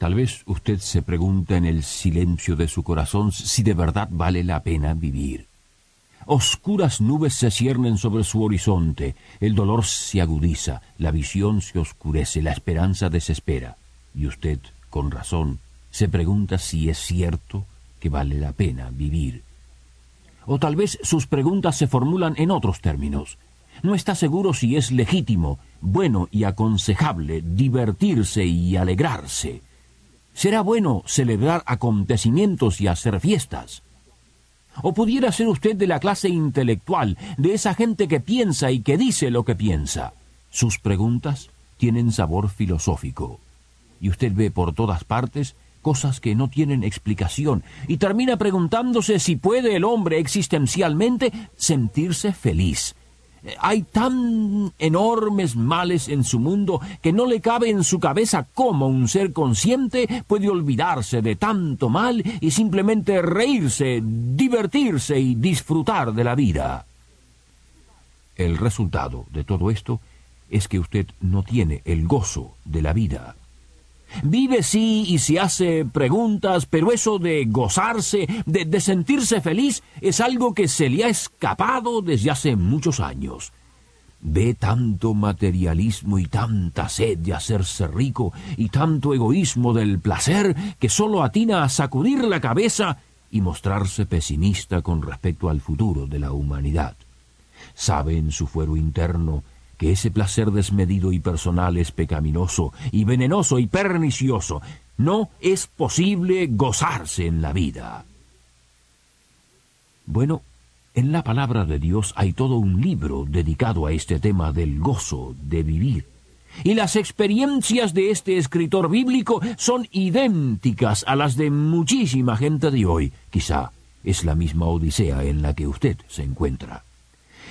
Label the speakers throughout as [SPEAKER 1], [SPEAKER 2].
[SPEAKER 1] Tal vez usted se pregunta en el silencio de su corazón si de verdad vale la pena vivir. Oscuras nubes se ciernen sobre su horizonte, el dolor se agudiza, la visión se oscurece, la esperanza desespera. Y usted, con razón, se pregunta si es cierto que vale la pena vivir. O tal vez sus preguntas se formulan en otros términos. No está seguro si es legítimo, bueno y aconsejable divertirse y alegrarse será bueno celebrar acontecimientos y hacer fiestas. O pudiera ser usted de la clase intelectual, de esa gente que piensa y que dice lo que piensa. Sus preguntas tienen sabor filosófico. Y usted ve por todas partes cosas que no tienen explicación y termina preguntándose si puede el hombre existencialmente sentirse feliz, hay tan enormes males en su mundo que no le cabe en su cabeza cómo un ser consciente puede olvidarse de tanto mal y simplemente reírse, divertirse y disfrutar de la vida. El resultado de todo esto es que usted no tiene el gozo de la vida. Vive sí y se hace preguntas, pero eso de gozarse, de, sentirse feliz, es algo que se le ha escapado desde hace muchos años. Ve tanto materialismo y tanta sed de hacerse rico y tanto egoísmo del placer que solo atina a sacudir la cabeza y mostrarse pesimista con respecto al futuro de la humanidad. Sabe en su fuero interno que ese placer desmedido y personal es pecaminoso y venenoso y pernicioso. No es posible gozarse en la vida. Bueno, en la palabra de Dios hay todo un libro dedicado a este tema del gozo de vivir. Y las experiencias de este escritor bíblico son idénticas a las de muchísima gente de hoy. Quizá es la misma odisea en la que usted se encuentra.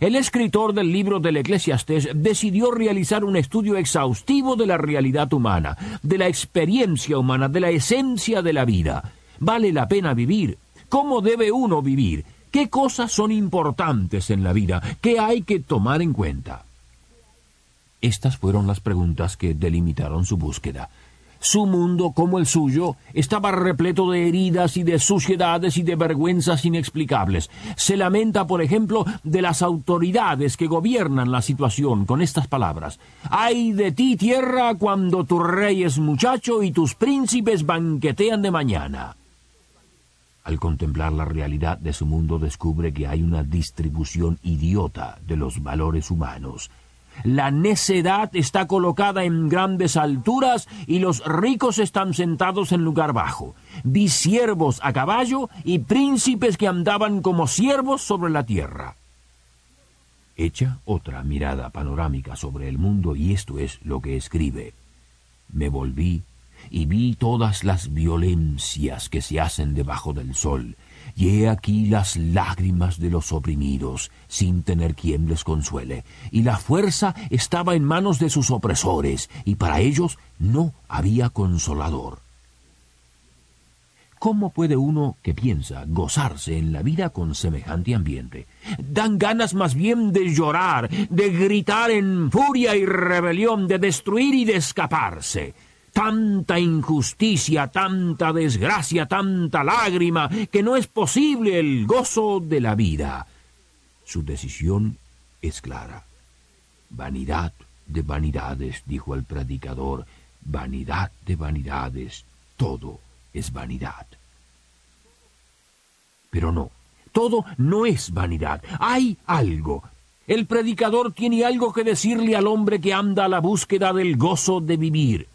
[SPEAKER 1] El escritor del libro del Eclesiastés decidió realizar un estudio exhaustivo de la realidad humana, de la experiencia humana, de la esencia de la vida. ¿Vale la pena vivir? ¿Cómo debe uno vivir? ¿Qué cosas son importantes en la vida? ¿Qué hay que tomar en cuenta? Estas fueron las preguntas que delimitaron su búsqueda. Su mundo, como el suyo, estaba repleto de heridas y de suciedades y de vergüenzas inexplicables. Se lamenta, por ejemplo, de las autoridades que gobiernan la situación con estas palabras. Ay de ti, tierra, cuando tu rey es muchacho y tus príncipes banquetean de mañana. Al contemplar la realidad de su mundo descubre que hay una distribución idiota de los valores humanos la necedad está colocada en grandes alturas y los ricos están sentados en lugar bajo. Vi siervos a caballo y príncipes que andaban como siervos sobre la tierra. Echa otra mirada panorámica sobre el mundo y esto es lo que escribe. Me volví y vi todas las violencias que se hacen debajo del sol, y he aquí las lágrimas de los oprimidos, sin tener quien les consuele, y la fuerza estaba en manos de sus opresores, y para ellos no había consolador. ¿Cómo puede uno que piensa gozarse en la vida con semejante ambiente? Dan ganas más bien de llorar, de gritar en furia y rebelión, de destruir y de escaparse tanta injusticia, tanta desgracia, tanta lágrima, que no es posible el gozo de la vida. Su decisión es clara. Vanidad de vanidades, dijo el predicador, vanidad de vanidades, todo es vanidad. Pero no, todo no es vanidad, hay algo. El predicador tiene algo que decirle al hombre que anda a la búsqueda del gozo de vivir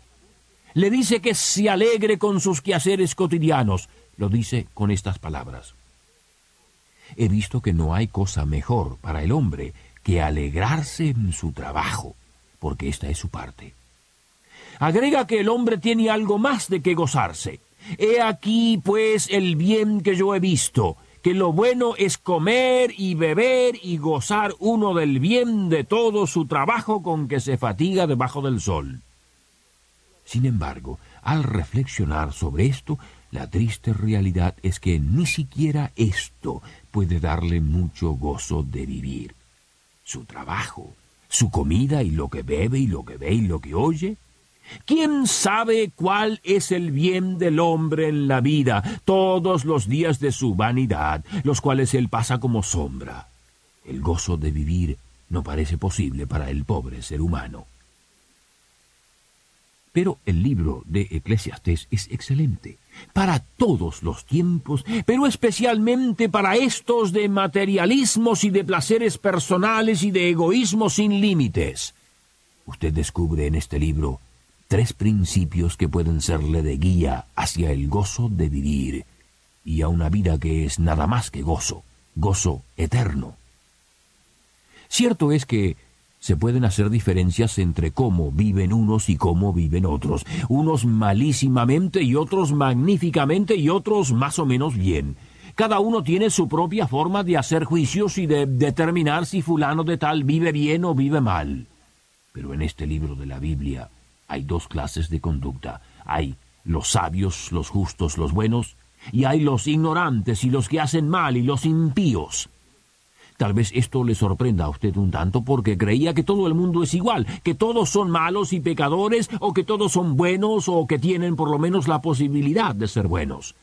[SPEAKER 1] le dice que se alegre con sus quehaceres cotidianos. Lo dice con estas palabras. He visto que no hay cosa mejor para el hombre que alegrarse en su trabajo, porque esta es su parte. Agrega que el hombre tiene algo más de que gozarse. He aquí, pues, el bien que yo he visto, que lo bueno es comer y beber y gozar uno del bien de todo su trabajo con que se fatiga debajo del sol. Sin embargo, al reflexionar sobre esto, la triste realidad es que ni siquiera esto puede darle mucho gozo de vivir. Su trabajo, su comida y lo que bebe y lo que ve y lo que oye, ¿Quién sabe cuál es el bien del hombre en la vida todos los días de su vanidad, los cuales él pasa como sombra? El gozo de vivir no parece posible para el pobre ser humano. Pero el libro de Eclesiastés es excelente para todos los tiempos, pero especialmente para estos de materialismos y de placeres personales y de egoísmo sin límites. Usted descubre en este libro tres principios que pueden serle de guía hacia el gozo de vivir y a una vida que es nada más que gozo, gozo eterno. Cierto es que se pueden hacer diferencias entre cómo viven unos y cómo viven otros, unos malísimamente y otros magníficamente y otros más o menos bien. Cada uno tiene su propia forma de hacer juicios y de determinar si fulano de tal vive bien o vive mal. Pero en este libro de la Biblia hay dos clases de conducta. Hay los sabios, los justos, los buenos, y hay los ignorantes y los que hacen mal y los impíos. Tal vez esto le sorprenda a usted un tanto porque creía que todo el mundo es igual, que todos son malos y pecadores, o que todos son buenos, o que tienen por lo menos la posibilidad de ser buenos.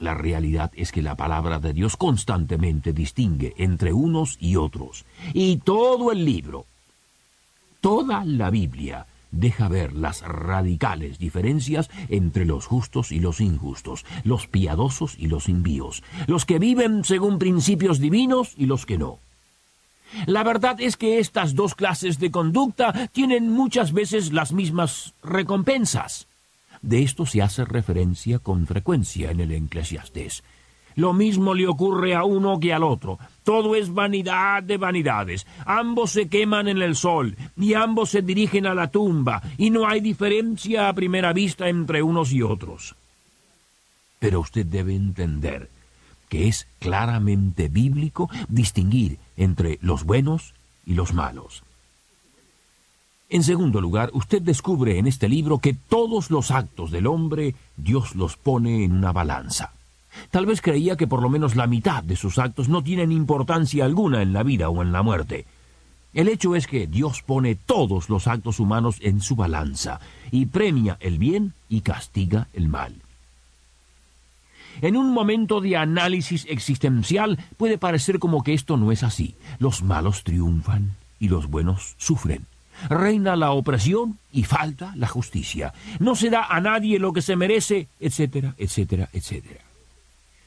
[SPEAKER 1] La realidad es que la palabra de Dios constantemente distingue entre unos y otros. Y todo el libro, toda la Biblia, deja ver las radicales diferencias entre los justos y los injustos, los piadosos y los impíos, los que viven según principios divinos y los que no. La verdad es que estas dos clases de conducta tienen muchas veces las mismas recompensas. De esto se hace referencia con frecuencia en el Eclesiastés. Lo mismo le ocurre a uno que al otro. Todo es vanidad de vanidades. Ambos se queman en el sol, y ambos se dirigen a la tumba, y no hay diferencia a primera vista entre unos y otros. Pero usted debe entender que es claramente bíblico distinguir entre los buenos y los malos. En segundo lugar, usted descubre en este libro que todos los actos del hombre Dios los pone en una balanza. Tal vez creía que por lo menos la mitad de sus actos no tienen importancia alguna en la vida o en la muerte. El hecho es que Dios pone todos los actos humanos en su balanza y premia el bien y castiga el mal. En un momento de análisis existencial puede parecer como que esto no es así. Los malos triunfan y los buenos sufren. Reina la opresión y falta la justicia. No se da a nadie lo que se merece, etcétera, etcétera, etcétera.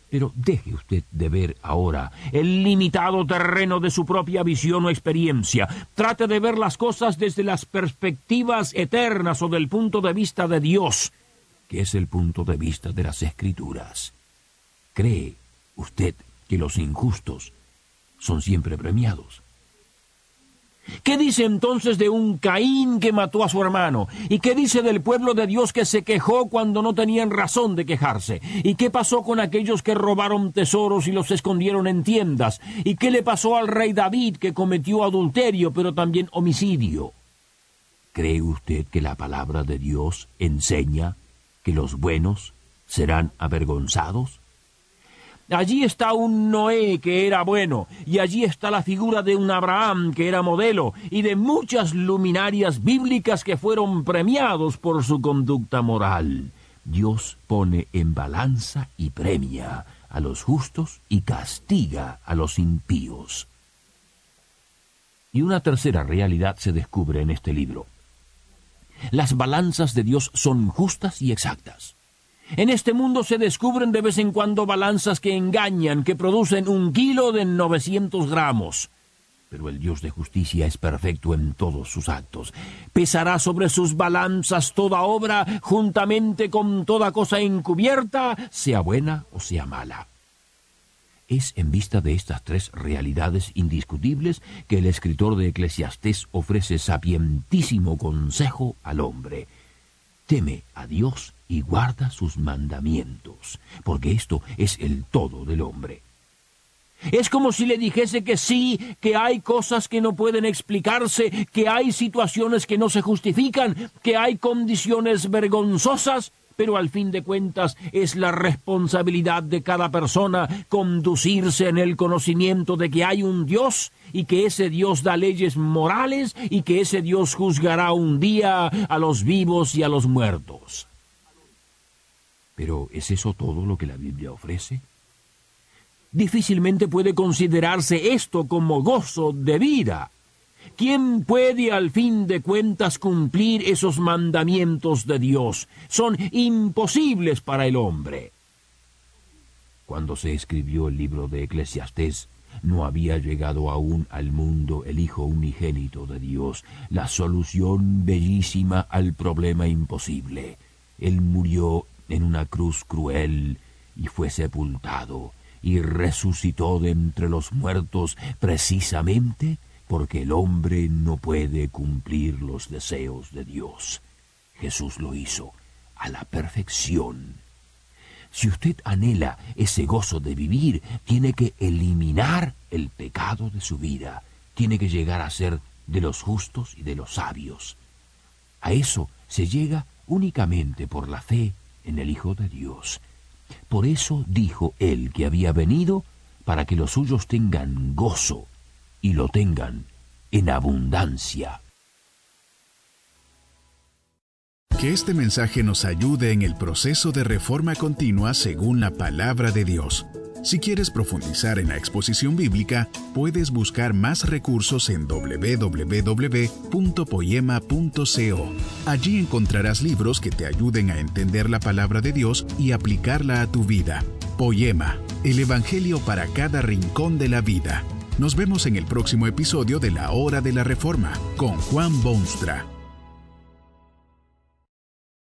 [SPEAKER 1] Pero deje usted de ver ahora el limitado terreno de su propia visión o experiencia. Trate de ver las cosas desde las perspectivas eternas o del punto de vista de Dios, que es el punto de vista de las Escrituras. ¿Cree usted que los injustos son siempre premiados? ¿Qué dice entonces de un Caín que mató a su hermano? ¿Y qué dice del pueblo de Dios que se quejó cuando no tenían razón de quejarse? ¿Y qué pasó con aquellos que robaron tesoros y los escondieron en tiendas? ¿Y qué le pasó al rey David que cometió adulterio pero también homicidio? ¿Cree usted que la palabra de Dios enseña que los buenos serán avergonzados? Allí está un Noé que era bueno, y allí está la figura de un Abraham que era modelo, y de muchas luminarias bíblicas que fueron premiados por su conducta moral. Dios pone en balanza y premia a los justos y castiga a los impíos. Y una tercera realidad se descubre en este libro. Las balanzas de Dios son justas y exactas. En este mundo se descubren de vez en cuando balanzas que engañan, que producen un kilo de 900 gramos. Pero el Dios de justicia es perfecto en todos sus actos. Pesará sobre sus balanzas toda obra juntamente con toda cosa encubierta, sea buena o sea mala. Es en vista de estas tres realidades indiscutibles que el escritor de Eclesiastés ofrece sapientísimo consejo al hombre. Teme a Dios y guarda sus mandamientos, porque esto es el todo del hombre. Es como si le dijese que sí, que hay cosas que no pueden explicarse, que hay situaciones que no se justifican, que hay condiciones vergonzosas, pero al fin de cuentas es la responsabilidad de cada persona conducirse en el conocimiento de que hay un Dios y que ese Dios da leyes morales y que ese Dios juzgará un día a los vivos y a los muertos. Pero ¿es eso todo lo que la Biblia ofrece? Difícilmente puede considerarse esto como gozo de vida. ¿Quién puede al fin de cuentas cumplir esos mandamientos de Dios? Son imposibles para el hombre. Cuando se escribió el libro de Eclesiastés, no había llegado aún al mundo el Hijo unigénito de Dios, la solución bellísima al problema imposible. Él murió en una cruz cruel y fue sepultado y resucitó de entre los muertos precisamente porque el hombre no puede cumplir los deseos de Dios. Jesús lo hizo a la perfección. Si usted anhela ese gozo de vivir, tiene que eliminar el pecado de su vida, tiene que llegar a ser de los justos y de los sabios. A eso se llega únicamente por la fe en el Hijo de Dios. Por eso dijo él que había venido para que los suyos tengan gozo y lo tengan en abundancia.
[SPEAKER 2] Que este mensaje nos ayude en el proceso de reforma continua según la palabra de Dios. Si quieres profundizar en la exposición bíblica, puedes buscar más recursos en www.poema.co. Allí encontrarás libros que te ayuden a entender la palabra de Dios y aplicarla a tu vida. Poema, el Evangelio para cada rincón de la vida. Nos vemos en el próximo episodio de La Hora de la Reforma con Juan Bonstra.